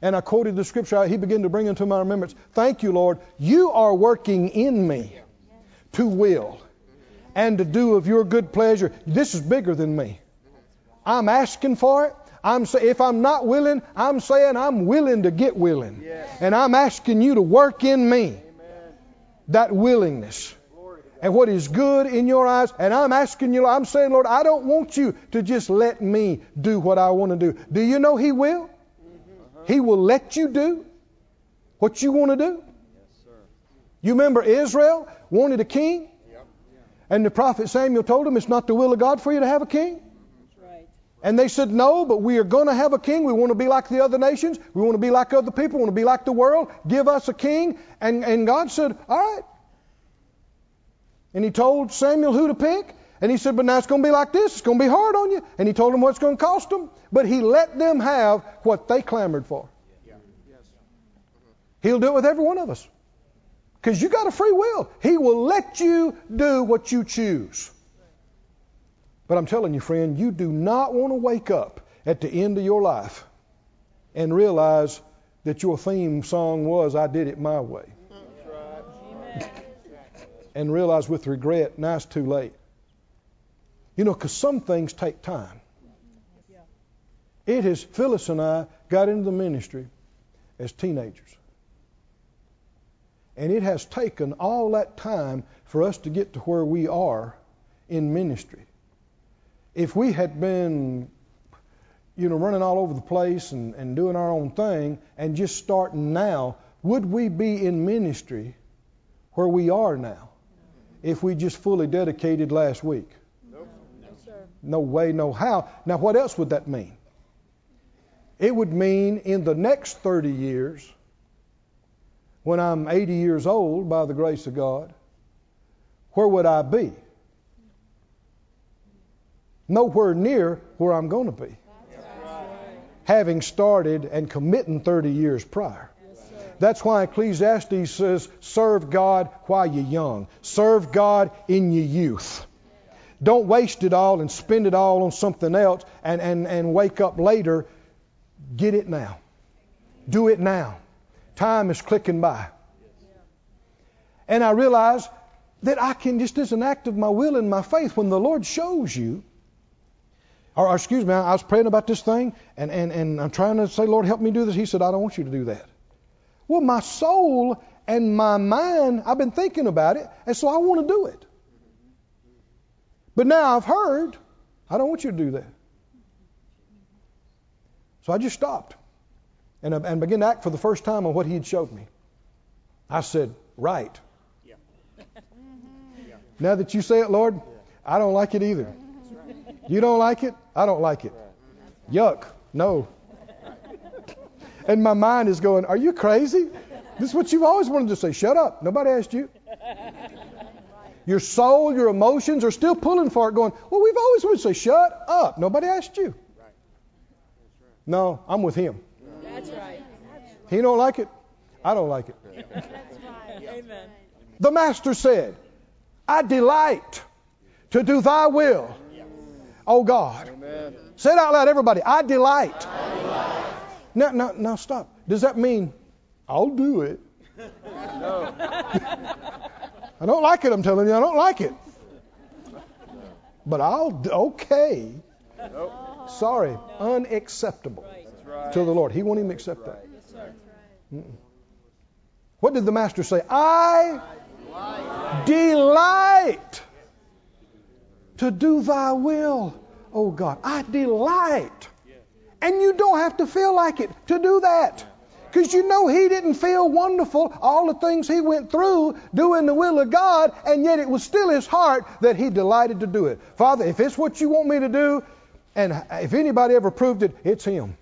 And I quoted the scripture he began to bring into my remembrance. Thank you, Lord. You are working in me to will and to do of your good pleasure. This is bigger than me. I'm asking for it. I'm say, if I'm not willing, I'm saying I'm willing to get willing. And I'm asking you to work in me that willingness and what is good in your eyes. And I'm asking you, I'm saying, Lord, I don't want you to just let me do what I want to do. Do you know He will? Mm-hmm. He will let you do what you want to do. You remember Israel wanted a king? And the prophet Samuel told them it's not the will of God for you to have a king. Right. And they said, No, but we are going to have a king. We want to be like the other nations. We want to be like other people. We want to be like the world. Give us a king. And, and God said, All right. And he told Samuel who to pick. And he said, But now it's going to be like this. It's going to be hard on you. And he told them what it's going to cost them. But he let them have what they clamored for. He'll do it with every one of us. Because you got a free will. He will let you do what you choose. But I'm telling you, friend, you do not want to wake up at the end of your life and realize that your theme song was, I did it my way. And realize with regret, now it's too late. You know, because some things take time. It is, Phyllis and I got into the ministry as teenagers. And it has taken all that time for us to get to where we are in ministry. If we had been, you know, running all over the place and, and doing our own thing and just starting now, would we be in ministry where we are now if we just fully dedicated last week? No, sir. No way, no how. Now, what else would that mean? It would mean in the next 30 years, when I'm 80 years old, by the grace of God, where would I be? Nowhere near where I'm going to be. Having started and committing 30 years prior. That's why Ecclesiastes says, serve God while you're young. Serve God in your youth. Don't waste it all and spend it all on something else and, and, and wake up later. Get it now. Do it now. Time is clicking by. And I realize that I can, just as an act of my will and my faith, when the Lord shows you Or, or excuse me, I was praying about this thing, and, and, and I'm trying to say, Lord, help me do this. He said, I don't want you to do that. Well, my soul and my mind, I've been thinking about it, and so I want to do it. But now I've heard, I don't want you to do that. So I just stopped and, and began to act for the first time on what he had showed me. I said, Right. Now that you say it, Lord, I don't like it either. You don't like it? I don't like it. Yuck. No. And my mind is going, Are you crazy? This is what you've always wanted to say. Shut up. Nobody asked you. Your soul, your emotions are still pulling for it, going, Well, we've always wanted to say, Shut up. Nobody asked you. Right. No, I'm with him. That's right. He don't like it. I don't like it. Amen. The master said, I delight to do thy will, O God. Amen. Say it out loud, everybody. I delight. Now, now, now stop. Does that mean I'll do it? No. I don't like it, I'm telling you. I don't like it. But I'll, okay. Nope. Sorry. Unacceptable That's right. to the Lord. He won't even accept that. Mm-mm. What did the master say? I delight to do thy will, O God. I delight. And you don't have to feel like it to do that. Because you know he didn't feel wonderful, all the things he went through doing the will of God, and yet it was still his heart that he delighted to do it. Father, if it's what you want me to do, and if anybody ever proved it, it's him.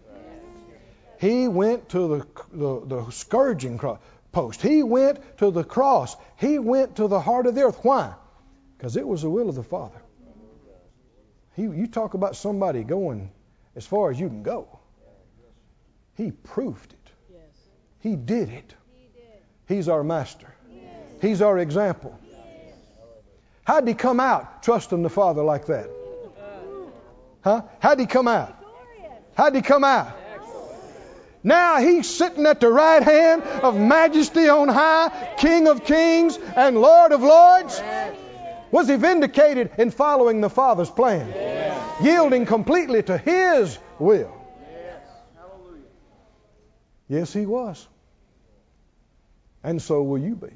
He went to the, the, the scourging cro- post. He went to the cross. He went to the heart of the earth. Why? Because it was the will of the Father. He, you talk about somebody going as far as you can go. He proved it. He did it. He's our master. He's our example. How'd he come out trusting the Father like that? Huh? How'd he come out? How'd he come out? Now he's sitting at the right hand of majesty on high, King of kings and Lord of lords. Was he vindicated in following the Father's plan? Yielding completely to his will. Yes, he was. And so will you be.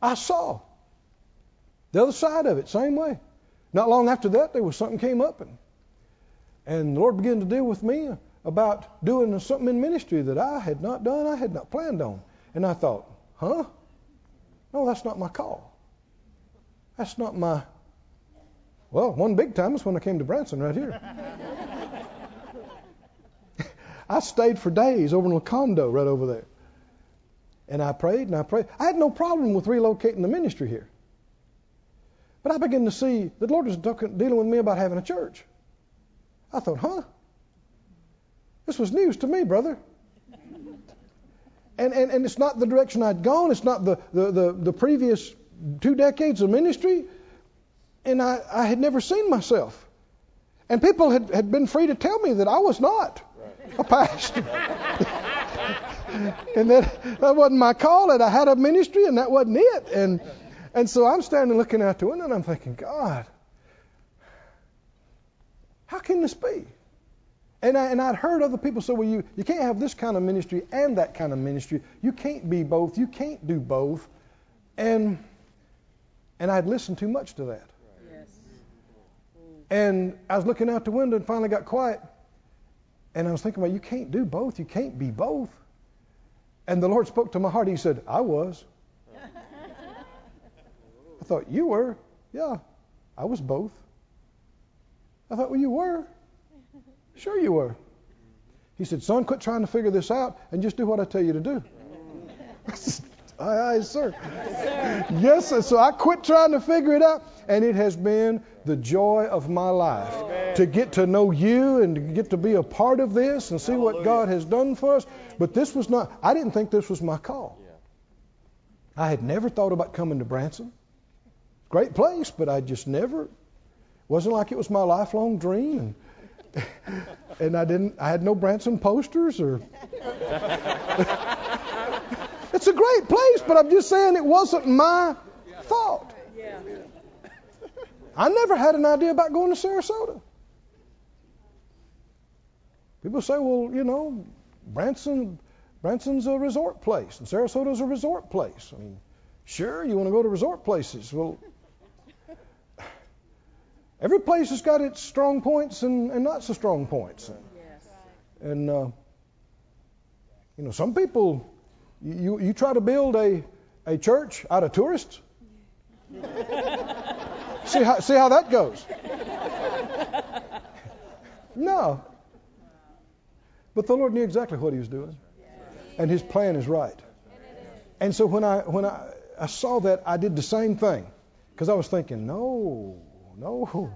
I saw the other side of it, same way. Not long after that, there was something came up, and, and the Lord began to deal with me about doing something in ministry that I had not done, I had not planned on. And I thought, huh? No, that's not my call. That's not my. Well, one big time was when I came to Branson right here. I stayed for days over in a condo right over there. And I prayed and I prayed. I had no problem with relocating the ministry here. But I began to see that the Lord was dealing with me about having a church. I thought, huh? This was news to me, brother. And, and, and it's not the direction I'd gone. It's not the, the, the, the previous two decades of ministry. And I, I had never seen myself. And people had, had been free to tell me that I was not a pastor. and that, that wasn't my call, that I had a ministry and that wasn't it. And, and so I'm standing looking out the window and I'm thinking, God, how can this be? And, I, and I'd heard other people say, well, you, you can't have this kind of ministry and that kind of ministry. You can't be both. You can't do both. And, and I'd listened too much to that. Yes. And I was looking out the window and finally got quiet. And I was thinking, well, you can't do both. You can't be both. And the Lord spoke to my heart. He said, I was. I thought, you were? Yeah, I was both. I thought, well, you were. Sure, you were. He said, son, quit trying to figure this out and just do what I tell you to do. aye, aye, sir. Yes, sir. So I quit trying to figure it out, and it has been the joy of my life to get to know you and to get to be a part of this and see what God has done for us. But this was not, I didn't think this was my call. I had never thought about coming to Branson. Great place, but I just never, wasn't like it was my lifelong dream. And, and I didn't, I had no Branson posters or. it's a great place, but I'm just saying it wasn't my thought. I never had an idea about going to Sarasota. People say, well, you know, Branson, Branson's a resort place, and Sarasota's a resort place. I mean, sure, you want to go to resort places. Well, every place has got its strong points and, and not so strong points. Yes. And uh, you know, some people, you you try to build a a church out of tourists. see how see how that goes. No. But the Lord knew exactly what He was doing, and His plan is right. And so when I when I, I saw that, I did the same thing because I was thinking, no, no,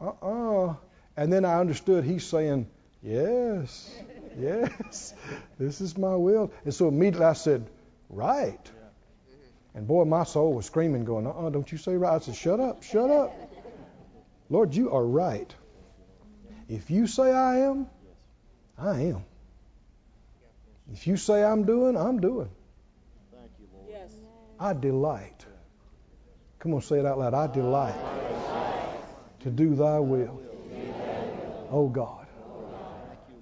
uh-uh. And then I understood He's saying, yes, yes, this is my will. And so immediately I said, right. And boy, my soul was screaming, going, uh-uh, don't you say right. I said, shut up, shut up. Lord, you are right. If you say I am, I am. If you say I'm doing, I'm doing. Thank you, Lord. Yes. I delight. Come on, say it out loud. I delight to do thy will. Oh God.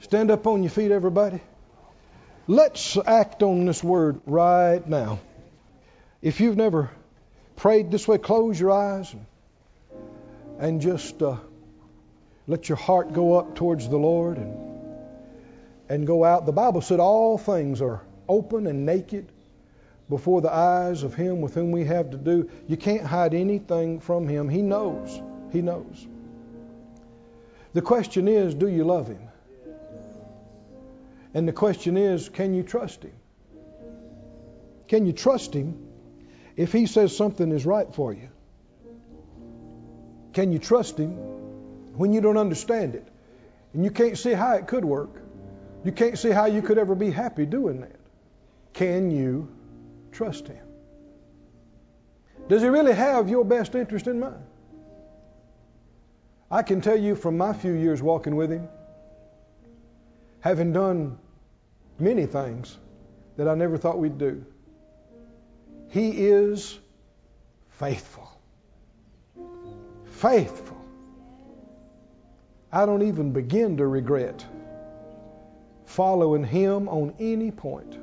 Stand up on your feet, everybody. Let's act on this word right now. If you've never prayed this way, close your eyes and, and just uh, let your heart go up towards the Lord and and go out. The Bible said all things are open and naked before the eyes of Him with whom we have to do. You can't hide anything from Him. He knows. He knows. The question is, do you love Him? And the question is, can you trust Him? Can you trust Him if He says something is right for you? Can you trust Him when you don't understand it and you can't see how it could work? You can't see how you could ever be happy doing that. Can you trust Him? Does He really have your best interest in mind? I can tell you from my few years walking with Him, having done many things that I never thought we'd do, He is faithful. Faithful. I don't even begin to regret following him on any point.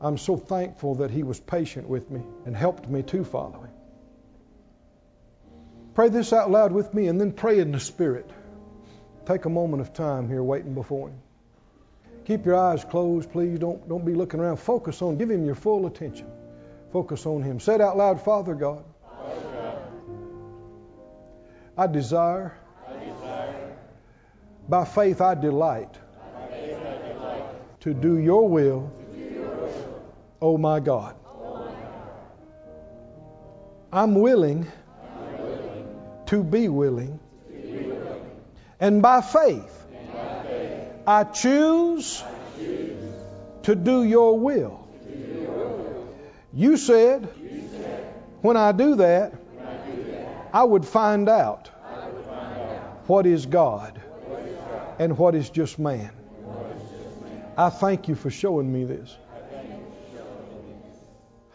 I'm so thankful that he was patient with me and helped me to follow him. Pray this out loud with me and then pray in the Spirit. Take a moment of time here waiting before him. Keep your eyes closed, please. Don't, don't be looking around. Focus on, give him your full attention. Focus on him. Say it out loud, Father God. Father God, I desire, by faith I delight to do your will, oh my God. I'm willing to be willing. And by faith, I choose to do your will. You said, when I do that, I would find out what is God and what is just man. I thank you for showing me this.